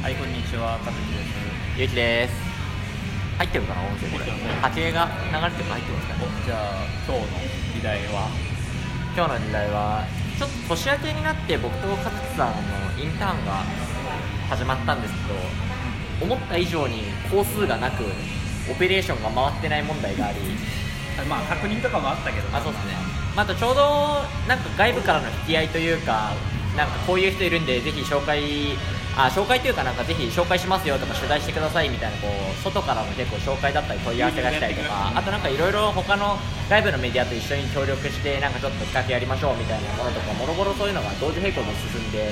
はい、こんにちは、かずきです。ゆうきです。入ってるかな音声これ。入ってますね。波形が流れてるか入ってますかね。おじゃあ、今日の議題は、今日の時代はちょっと年明けになって僕とかずきさんのインターンが始まったんですけど思った以上に工数がなくオペレーションが回ってない問題があり。まあ、確認とかもあったけど、あそうですね、まあ、あとちょうどなんか外部からの引き合いというかなんかこういう人いるんでぜひ紹介あ紹介というかなんかぜひ紹介しますよとか取材してくださいみたいなこう外からの結構紹介だったり問い合わせが来たりとかあとなんかいろいろ他の外部のメディアと一緒に協力してなんかちょっと企画やりましょうみたいなものとかもろもろそういうのが同時並行で進んで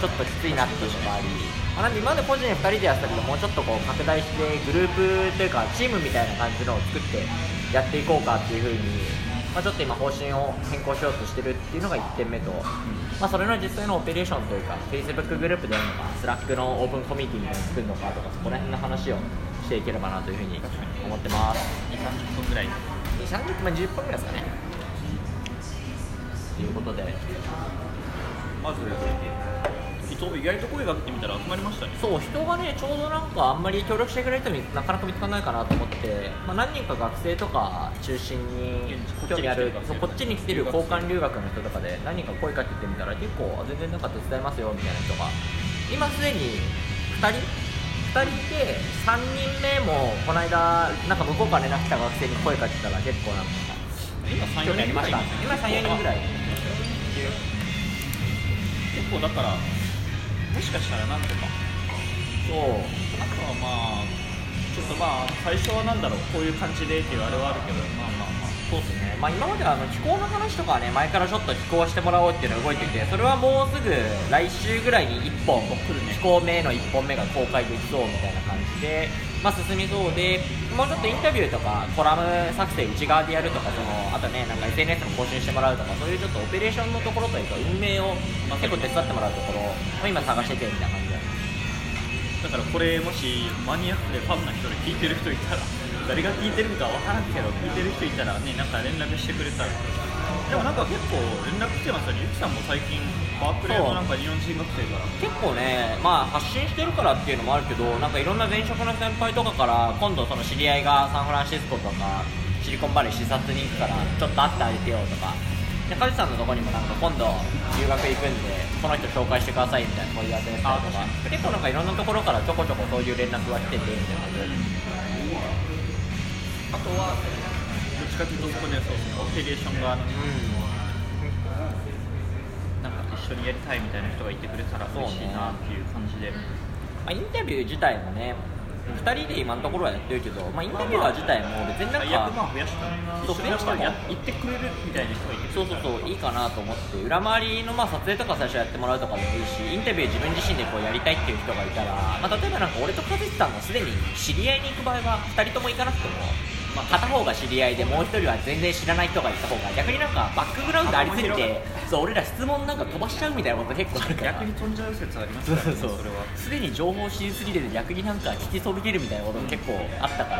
ちょっときついなっていうのがあり、まあなんで今まで個人で2人でやってたけどもうちょっとこう拡大してグループというかチームみたいな感じのを作ってやっていこうかっていうふうに、まあ、ちょっと今方針を変更しようとしてるっていうのが1点目と、まあ、それの実際のオペレーションというか Facebook グループでやるのか Slack のオープンコミュニティみたいなの作るのかとかそこら辺の話をしていければなというふうに思ってます。2、30分ぐらい。30分まあ10分ぐらいですかね。ということで。まず、人、意外と声がけてみたら集まりましたね。そう人がねちょうどなんかあんまり協力してくれる人になかなか見つからないかなと思って、まあ、何人か学生とか中心に興味あるそうこっちに来てる交換留学の人とかで何人か声かけてみたら結構あ全然なんか手伝いますよみたいな人が。今すでに2人？2人いて3人目もこの間なんか向こうから連絡来た学生に声かけたら結構なんか今、3、4興味ありました。今3、4人ぐらい。結構だから、もしかしたらなんとか。そうあとはまあ、ちょっとまあ、最初はなんだろう、こういう感じでっていうあれはあるけど、まあまあまあ。そうですね、まあ、今まではあの気候の話とかはね前からちょっと飛行してもらおうっていうのが動いててそれはもうすぐ来週ぐらいに1本来るね飛行目の1本目が公開できそうみたいな感じで、まあ、進みそうでもうちょっとインタビューとかコラム作成内側でやるとかそのあとねなんか SNS の更新してもらうとかそういうちょっとオペレーションのところというか運営を結構手伝ってもらうところを今探しててみたいな感じでだからこれもしマニアックでファンな人で聞いてる人いたら誰が聞いてるかわからんけど聞いてる人いたらねなんか連絡してくれたら。でもなんか結構連絡来てますよね。ゆきさんも最近バークレーのなんか日本人学生から結構ね、まあ、発信してるからっていうのもあるけどなんかいろんな前職の先輩とかから今度その知り合いがサンフランシスコとかシリコンバレー視察に行くからちょっと会ってあげてよとか。で梶さんのところにもなんか今度留学行くんでこの人紹介してくださいみたいな問い合わせとか。あ結構なんかいろんなところからちょこちょこそういう連絡が来ててみたいな感じで。あとはどっちかというとそこでそうオペレーション側のね。なん。か一緒にやりたいみたいな人がいてくれたら嬉しいなっていう感じで、まあ、インタビュー自体もね2人で今のところはやってるけど、まあ、インタビュアー自体も別になんかまあ増やした。そう増やしてもや言ってくれるみたいな人がいてそうそうそういいかなと思って。裏回りのまあ撮影とか最初やってもらうとかでもいいしインタビュー自分自身でこうやりたいっていう人がいたら、まあ、例えばなんか俺と和志さんがすでに知り合いに行く場合は2人とも行かなくても、まあ、片方が知り合いでもう1人は全然知らない人がいた方が逆になんかバックグラウンドありすぎてそう俺ら質問なんか飛ばしちゃうみたいなこと結構あるから。逆に飛んじゃう説ありますからねそうそう。それは。すでに情報知りすぎてて逆になんか聞きそびれるみたいなことも結構あったから、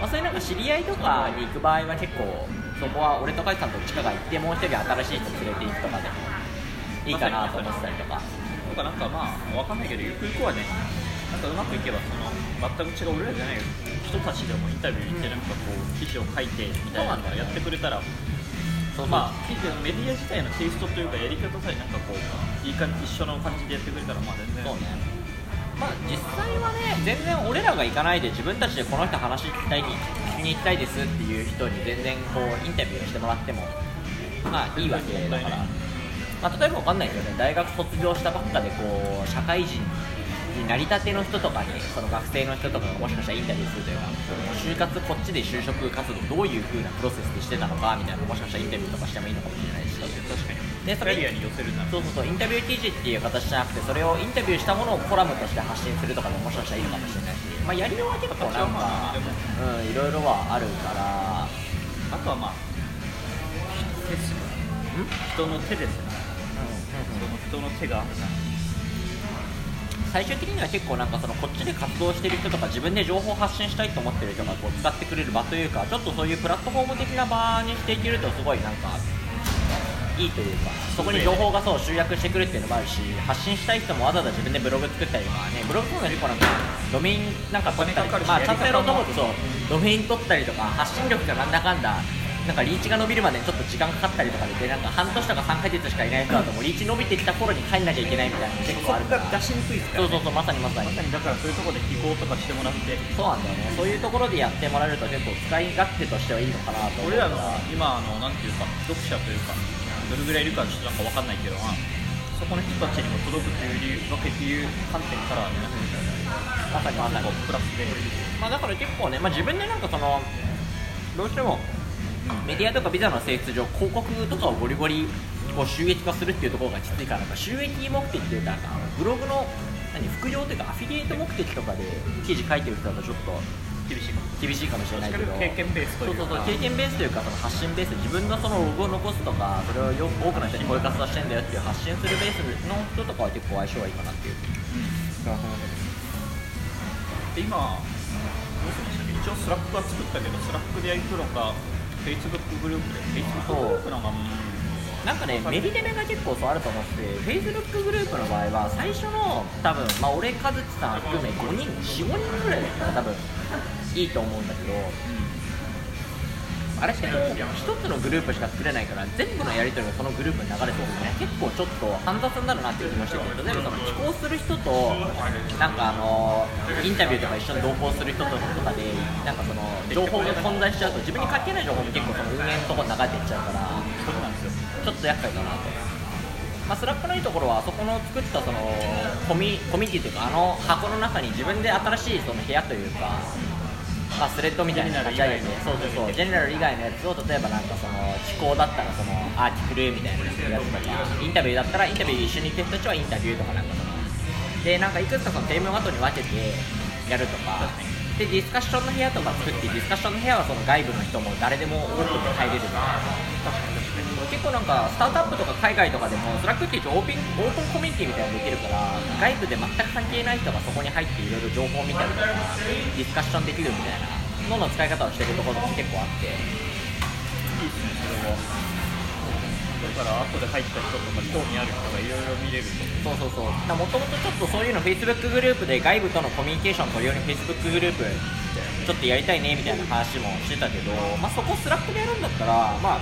まあ、そういうなんか知り合いとかに行く場合は結構そこは俺とカイさんとどっちかが行ってもう一人新しい人連れて行くとかでもいいかなと思ってたりとか。とかなんかまあわかんないけどゆくゆくはねなんかうまくいけばその全く違う俺らじゃない人たちでもインタビュー行ってなんかこう記事を書いてみたいなのをやってくれたらそうまあ記事のメディア自体のテイストというかやり方さえなんかこういい感じ一緒の感じでやってくれたらまあ全然。そうね。まあ実際はね全然俺らが行かないで自分たちでこの人話聞きたいに聞きに行きたいですっていう人に全然こうインタビューしてもらってもまあいいわけだから、まあ、例えばわかんないけどね大学卒業したばっかでこう社会人になりたての人とかにその学生の人とかがもしかしたらインタビューするというか就活こっちで就職活動どういう風なプロセスでしてたのかみたいなのもしかしたらインタビューとかしてもいいのかもしれないし確かにでそれに寄せるそうそうそうインタビュー記事っていう形じゃなくてそれをインタビューしたものをコラムとして発信するとかでももしかしたらいいのかもしれないし、まあ、やりようは結構なんかいろいろはあるからあとはまあ手ですよ人の手ですね。その人の手が。あるな最終的には結構なんかそのこっちで活動してる人とか自分で情報発信したいと思ってる人がこう使ってくれる場というかちょっとそういうプラットフォーム的な場にしていけるとすごいなんかいいというかそこに情報がそう集約してくるっていうのもあるし発信したい人もわざわざ自分でブログ作ったりとかねブログ作るの結構なんかドメインなんか取ったりまあちゃんとやろうと思うやとそう。ドメイン取ったりとか発信力がなんだかんだなんかリーチが伸びるまでにちょっと時間かかったりとかででなんか半年とか3ヶ月しかいない人だともうリーチ伸びてきた頃に帰んなきゃいけないみたいなの結構あるから。が出しにくいですから、ね、そうそうそうまさにまさに。まさにだからそういうところで記号とかしてもらって。そうなんだよね。そういうところでやってもらえると結構使い勝手としてはいいのかなと。俺らの今あのなんていうか読者というかどれぐらいいるかちょっとなんかわかんないけどまあそこの人たちにも届くという理由わけっていう観点からはねまさにまさに。プラスで。まあ、だから結構ね、まあ、自分でなんかそのどうしてもメディアとかビザの性質上広告とかをゴリゴリこう収益化するっていうところがきついから収益目的というかブログの何副業というかアフィリエイト目的とかで記事書いてる人だとちょっと厳しいかも厳しいかもしれないけど。経験ベースというか。そうそうそう経験ベースというかその発信ベース自分がそのログを残すとかそれをよ多くの人にこういう活動してんだよっていう発信するベースの人とかは結構相性はいいかなっていう。で今どうしましたっけ一応 Slack は作ったけど Slack でやるのか Facebook グループで Facebook グループのがなんかね、メリデメが結構そうあると思ってて、Facebook グループの場合は、最初の多分、まあ、俺、和樹さん含め5人、4、5人ぐらいだったら多分いいと思うんだけど、あれってこう、一つのグループしか作れないから、全部のやり取りがそのグループに流れてるとね、結構ちょっと煩雑になるなっていう気もしてて、例えばその寄稿する人と、なんかあのインタビューとか一緒に同行する人とかで、なんかその情報が混在しちゃうと、自分に関係ない情報も結構その運営のところに流れていっちゃうから。ちょっと厄介かなと、まあ、 Slack のいいところは、あそこの作ったそのコミコミュニティというか、あの箱の中に自分で新しいその部屋というか、まあ、スレッドみたいなの。立ち上げて、そうそうそう、 general 以外のやつを、例えばなんかその寄稿だったらその article みたいなやつとか、インタビューだったら、インタビュー一緒に行ってる人たちはインタビューとかなんかその、で、なんかいくつかそのテーマごとに分けてやるとか。でディスカッションの部屋とか作ってディスカッションの部屋はその外部の人も誰でもオープンで入れるみたいな結構なんかスタートアップとか海外とかでも Slack って一応オープンオープンコミュニティみたいなのできるから外部で全く関係ない人がそこに入っていろいろ情報を見たりとかディスカッションできるみたいなのの使い方をしてるところも結構あって。いいですね。それはだから後で入った人とか興味ある人がいろいろ見れると。そうそうそう。もともとちょっとそういうの Facebook グループで外部とのコミュニケーション取るように Facebook グループちょっとやりたいねみたいな話もしてたけど、まあ、そこ Slack でやるんだったら、まあ、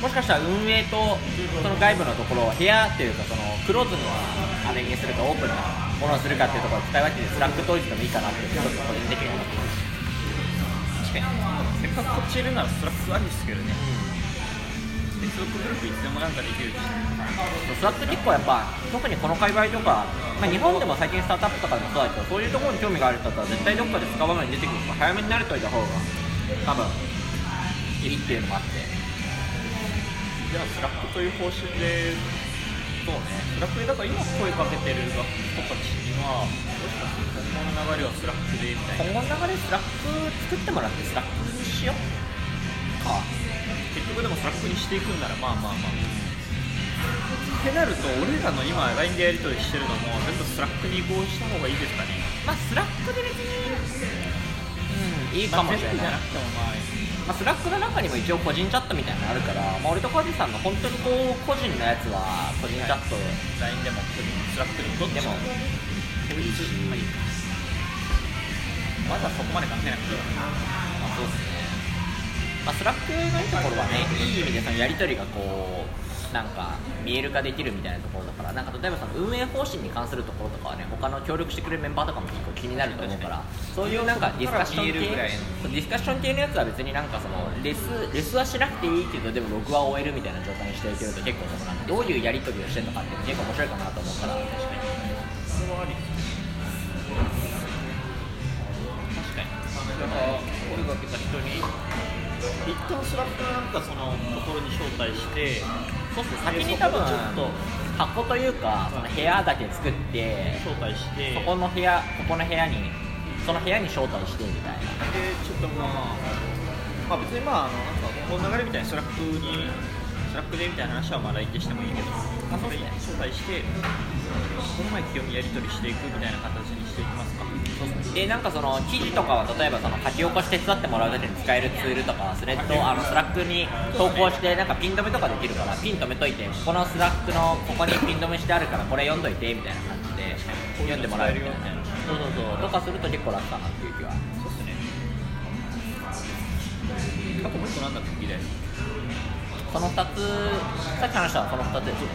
もしかしたら運営とその外部のところを部屋っていうかそのクローズのあれにするかオープンなものをするかっていうところを使い分けて Slack 統一でもいいかなってちょっと個人的に思ってます。確かにせっかくこっちいるなら Slack ありですけどね。Facebook グループいつでもなんかできるし Slack 結構やっぱ特にこの界隈とか、まあ、日本でも最近スタートアップとかでもそうだけどそういうところに興味がある人だったら絶対どっかで使う場面に出てくるから早めに慣れといた方が多分いいっていうのもあってじゃあ Slack という方針でそうね Slack でだから今声かけてる人たちにはもしかすると今後の流れは Slack でみたいな今後の流れ Slack 作ってもらって Slack にしようか結局でも Slack にしていくんならまあまあまあってなると俺らの今 LINE でやり取りしてるのも全部 Slack に移行した方がいいですかねまあ Slack で別にうんいいかもしれない、まあじゃなくてもまあまあ、 Slack の中にも一応個人チャットみたいなのあるから、まあ、俺とカジさんの本当にこう個人のやつは個人チャット LINE でもスラックでもどっちでも。いいし。まあい。いかまだそこまで考えなくて。いいまあ、そうですね、まあ、 Slack のいいところはね、いい意味でそのやり取りがこうなんか見える化できるみたいなところだから、なんか例えばその運営方針に関するところとかはね、他の協力してくれるメンバーとかも結構気になると思うから、そういうなんかディスカッション系ディスカッション系のやつは別になんかそのレスレスはしなくていいけど、でもログが追えるみたいな状態にしておけると結構そのなんかどういうやり取りをしてるのかっていうの結構面白いかなと思うから。それはあり確かに。だから声かけた人に一旦スラックのなんかそのところに招待してそうっすね。先に多分ちょっと箱というかその部屋だけ作って招待してそこの部屋ここの部屋にその部屋に招待してみたいな。でちょっとまあまあ別にまああのなんかこの流れみたいにスラックにスラックでみたいな話はまあ LINE でしてもいいけど、まあ、それに招待してこの前清美やり取りしていくみたいな形でなんかその記事とかは例えばその書き起こし手伝ってもらうだけに使えるツールとかスレッドあのスラックに投稿してなんかピン止めとかできるからピン止めといてこのスラックのここにピン止めしてあるからこれ読んどいてみたいな感じで読んでもらえるみたいな。そうそうそうとかすると結構楽かなっていう気はそうっすね。あともう一個なんだっけ議題その2つさっき話したその2つでどどの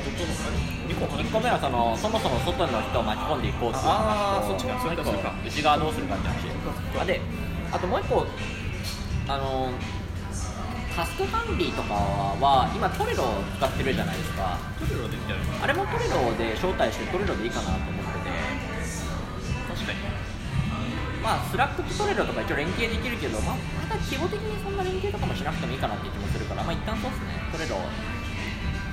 2個1個目はそのそもそも外の人を巻き込んでいこうっていうあーそっちかそっかそっか。内側どうするかって話あであともう1個あのタスク管理とかは今トレロを使ってるじゃないですか。トレロであれも Trello で招待して Trello でいいかなと思ってまあ Slack と Trello とか一応連携できるけど、まあ、まだ規模的にそんな連携とかもしなくてもいいかなって気もするからまあ一旦そうっすね。 Trello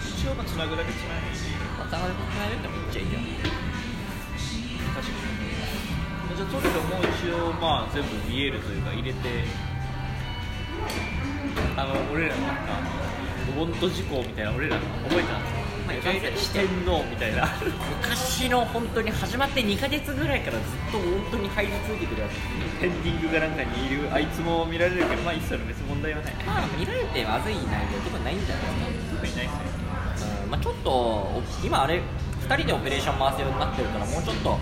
一応まあつなぐだけつないでまあつながれてもいっちゃいいじゃん。確かに。じゃあトレロも一応まあ全部見えるというか入れて。あの俺らのなんかロボット事項みたいな俺らの覚えてます？はい四天王みたいな。昔の本当に始まって2ヶ月ぐらいからずっと本当に入り続けてるやつ。ペンディングがなんかにいるあいつも見られるけどまあ一切の別に問題はない。まあ見られてまずい内容特にないんじゃない特にないですねまあ、ちょっとお今あれ2人でオペレーション回すようになってるからもうちょっと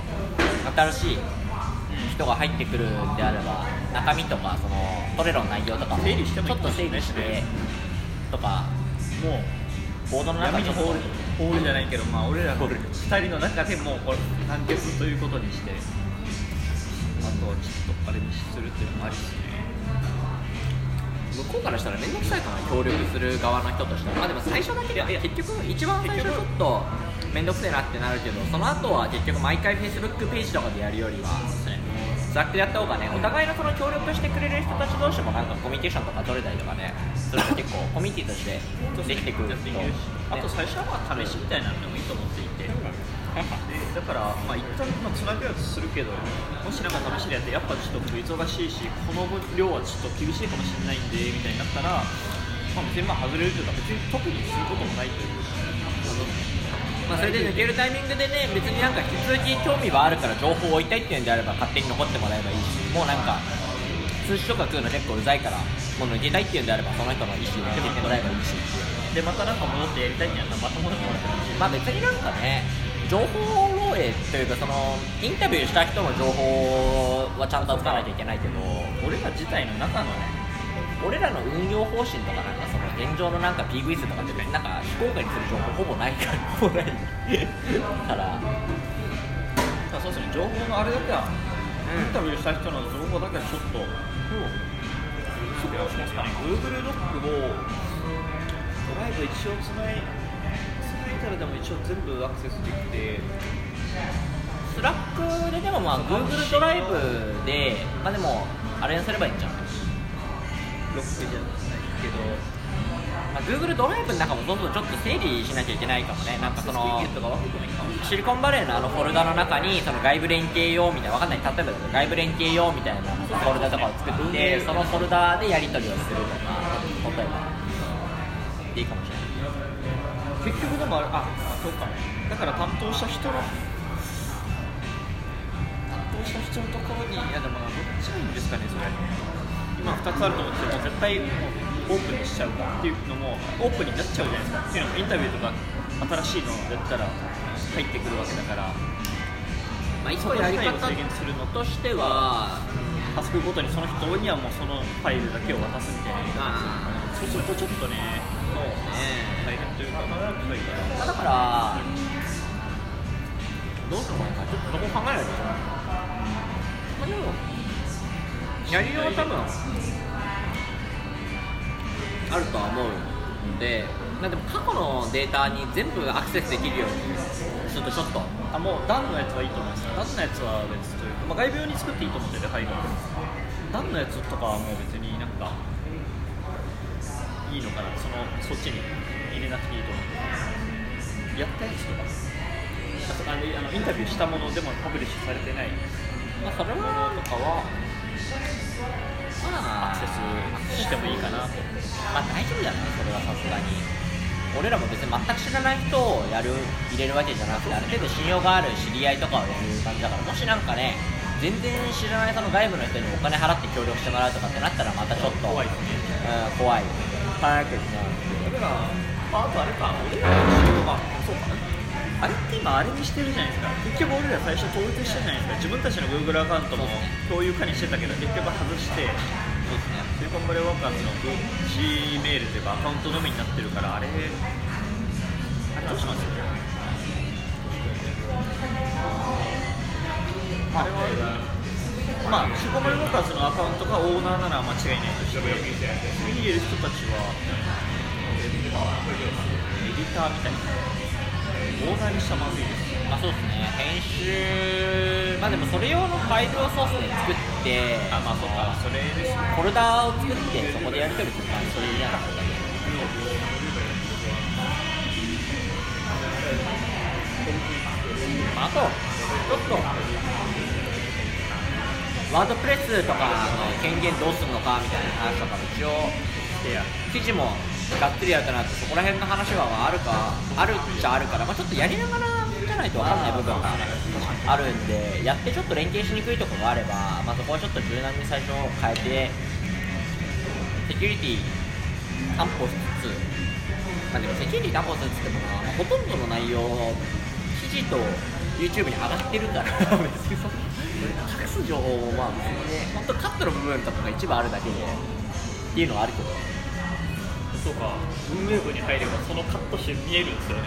新しい人が入ってくるんであれば中身とかそのトレロの内容とかも整理してもいいちょっと整理してとかもうボードの中のホールホールじゃないけどまあ俺ら2人の中でもうこれ完結ということにしてあとはちょっとあれにするっていうのもありですね。向こうからしたら面倒くさいかな協力する側の人としては。まあでも最初だけで結局一番最初ちょっと面倒くせえなってなるけどその後は結局毎回 Facebook ページとかでやるよりはスラックでやった方がねお互いのその協力してくれる人たち同士もなんかコミュニケーションとか取れたりとかねすると結構 コミュニティとしてできてくると、あと最初はまあ試しみたいなのでもいいと思っていて。でだからまあ一旦まあつなげようとするけどもしなんか試しでやってやっぱちょっと僕忙しいしこの分量はちょっと厳しいかもしれないんでみたいになったら、まあ、別にまあ外れるというか別に特にすることもないというかまあ、それで抜けるタイミングでね別になんか引き続き興味はあるから情報を追いたいっていうんであれば勝手に残ってもらえばいいしもうなんか通知とか食うの結構うざいからもう抜けたいっていうんであればその人の意思で抜けてもらえばいいし。でまたなんか戻ってやりたいんやったらまた戻ってもらってもいいし。まあ別になんかね情報漏洩というかそのインタビューした人の情報はちゃんと扱わないといけないけど俺ら自体の中のね俺らの運用方針とかなんかその現状のなんか PV 数とかってなんか非公開にする情報ほぼないから。ほぼないからまあそうですね。情報のあれだけは、インタビューした人の情報だけはちょっと、それはしますかね Google ドックをドライブ一応つないつないだらでも一応全部アクセスできて。スラックででもまあ Google ドライブでまあでもあれにすればいいんじゃん、ロックじゃないけどまあ、Google ドライブの中もどんどんちょっと整理しなきゃいけないかもね。なんかそのシリコンバレーのあのフォルダの中にその外部連携用みたいなわかんない例えば外部連携用みたいなフォルダとかを作ってそのフォルダでやり取りをするとか例えばいいかもしれない結局でもあれあそうかだから担当した人の担当した人のところにいやでもどっちがいいんですかねそれ今2つあると思っても絶対オープンにしちゃうかっていうのもオープンになっちゃうじゃないですかっていうのもインタビューとか新しいのやったら入ってくるわけだからまあ、一個やり方を制限するのとしてはタスクごとにその人にはもうそのファイルだけを渡すみたいなまあそうするとちょっとねそうね大変というか。まあだからどうするのか。なちょっとそこ考えないといけない。まあでもやりようは多分あるとは思うのでまあでも過去のデータに全部アクセスできるようにするとちょっとあもうダンのやつはいいと思います。ダンのやつは別というか、まあ、外部用に作っていいと思っててはいダンのやつとかはもう別になんかいいのかな。そのそっちに入れなくていいと思ってやったやつとか。あとあのインタビューしたものでもパブリッシュされてない。まあそれもはのとかはまあアクセスしてもいいかなと。まあ大丈夫じゃないそれはさすがに。俺らも別に全く知らない人をやる入れるわけじゃなくてある程度信用がある知り合いとかをやる感じだからもしなんかね全然知らないその外部の人にお金払って協力してもらうとかってなったらまたちょっと怖いね。うん、怖い。早くねだから、あ、あとあれか俺らの仕事がそうかあれって今あれにしてるじゃないですか。結局俺ら最初統一したじゃないですか自分たちの Google アカウントも共有化にしてたけど結局外して。そうですねシリコンバレーワーカーズの Gmail というかアカウントのみになってるからあれあれどうします？あれはまあシリコンバレーワーカーズのアカウントがオーナーなら間違いないとして次にいる人たちはエディターみたいな。オーナーにしたらまずいです。まあそうですね。編集まあでもそれ用のファイルをソースで作ってあまあそうか。それですねフォルダーを作ってそこでやり取りする感じそれじゃないですかねあとちょっとワードプレスとかの権限どうするのかみたいな話とかも一応記事もがっつりやるとなってそこら辺の話はあるかあるっちゃあるから、まあ、ちょっとやりながらじゃないと分かんない部分があるんでやってちょっと連携しにくいところがあれば、まあ、そこはちょっと柔軟に最初変えてセキュリティ担保しつつ、まあ、でもセキュリティ担保しつつってもな、まあほとんどの内容記事と YouTube に上がってるから 別にその隠す情報もまあ別にね本当カットの部分とかが一部あるだけでっていうのはあるけど。そうか。運営部に入ればそのカットして見えるんですよね。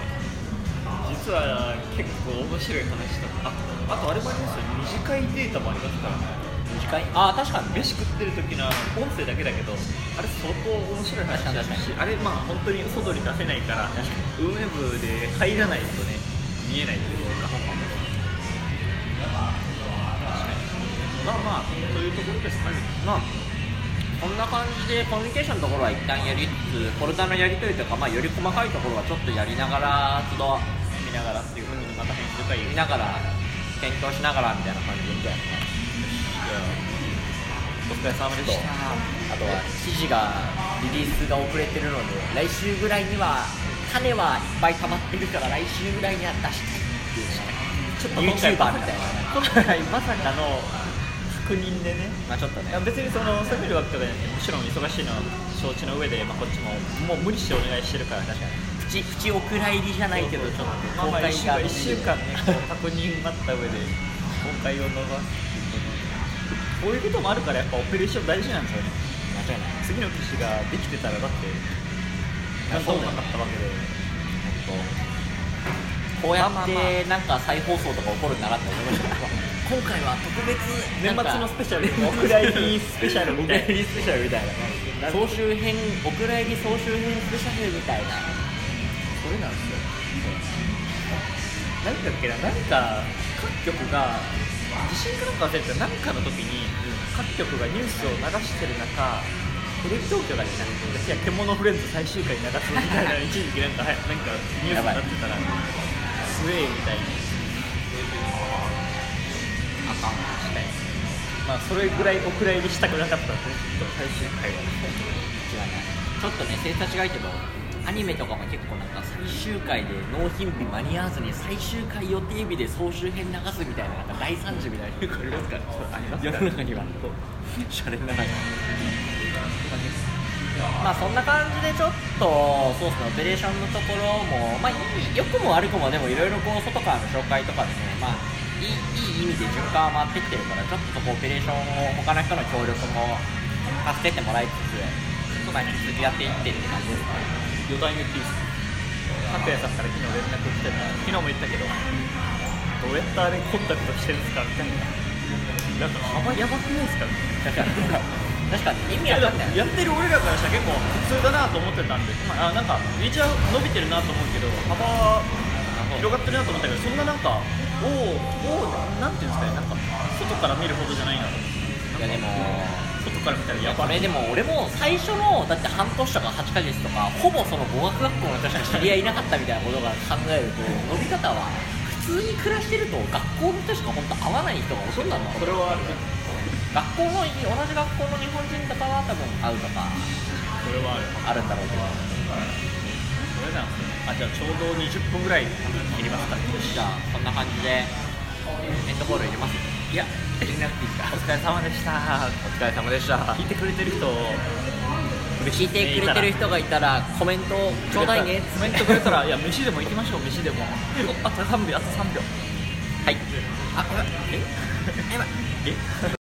実は結構面白い話とかああとあれもありますよ短いデータもありますから。ね短い？ああ確かに。飯食ってる時の音声だけだけどあれ相当面白い話だしあれまあ本当に外に出せないから運営部で入らないとね見えないっていうか。まあまあ。そういうところですかね。まあこんな感じでコミュニケーションのところは一旦やりつつフォルダのやり取りとか、まあ、より細かいところはちょっとやりながら都度見ながらっていうふうにまた編集会見ながら検討しながらみたいな感じで。お疲れ様でしたあとは記事がリリースが遅れてるので来週ぐらいには種はいっぱい溜まってるから来週ぐらいには出したいっていうちょっと YouTuber みたいな。今回まさかの確認でね。まあちょっとね。別にその責めるわけとかじゃなくてもちろん忙しいのは承知の上で、まあ、こっちももう無理してお願いしてるから確かに。プチプチお蔵入りじゃないけどちょっとまあまあ1週間ねこう確認待った上で公開を伸ばすこういうこともあるからやっぱオペレーション大事なんですよね。間違いない。次の機種ができてたらだってなんかもなかったわけで。こうやってなんか再放送とか起こるんだなって思いました今回は特別年末のスペシャルお蔵入りスペシャルみたいなお蔵入りスペシャルみたいな総集編お蔵入り総集編スペシャルみたいなこれなんですよ何だっけな何か各局が地震かなんか忘れてた何かの時に各局がニュースを流してる中テレビ東京だっけな私は獣フレンズ最終回流すみたいな一時期なんかはいなんかニュースになってたらスウェーみたいにあかんしたいまあそれぐらいお蔵入りしたくなかったんですねきっと最終回は違いないちょっとね性差違いけどアニメとかも結構なんか最終回で納品日間に合わずに最終回予定日で総集編流すみたいななんか大惨事みたいなこれですからありますから世の中にはシャレな話まあそんな感じでちょっとそうですねオペレーションのところもまあいい良くも悪くもでもいろいろこう外からの紹介とかですねまあいい意味で循環は回ってきてるからちょっとオペレーションを他の人の協力も助けてもらいつつまあ引き続きやっていってるって感じですかね4代目ピース拓哉さんから昨日連絡来てた昨日も言ったけどどうやってあれコンタクトしてるんですかみたいななんか幅やばくないですかみたいな確かに意味わかんないやってる俺らからしたら結構普通だなと思ってたんで、まあ、なんかリーチは伸びてるなと思うけど幅広がってるなと思ったけどそんななんかおおおおなんていうんですかねなんか外から見るほどじゃないなと思って。いやでも外から見たらやばい。これでも俺も最初のだって半年とか8ヶ月とかほぼその語学学校の人しか知り合いいなかったみたいなことが考えると 伸び方は普通に暮らしてると学校の人しか本当会わない人がほとんどなんだそれはある。学校の同じ学校の日本人とかは多分会うとかそれはある。あるんだろうけどなんですねあじゃあちょうど20分ぐらい切りますか。じゃあそんな感じでエンドボール入れます？いや連絡いいかお疲れ様でした。お疲れ様でした。聞いてくれてる人聞いてくれてる人がいたらコメントちょうだいね。コメントくれたらいや飯でも行きましょう飯でも。おあと3秒あと3秒。はい。あえ？え？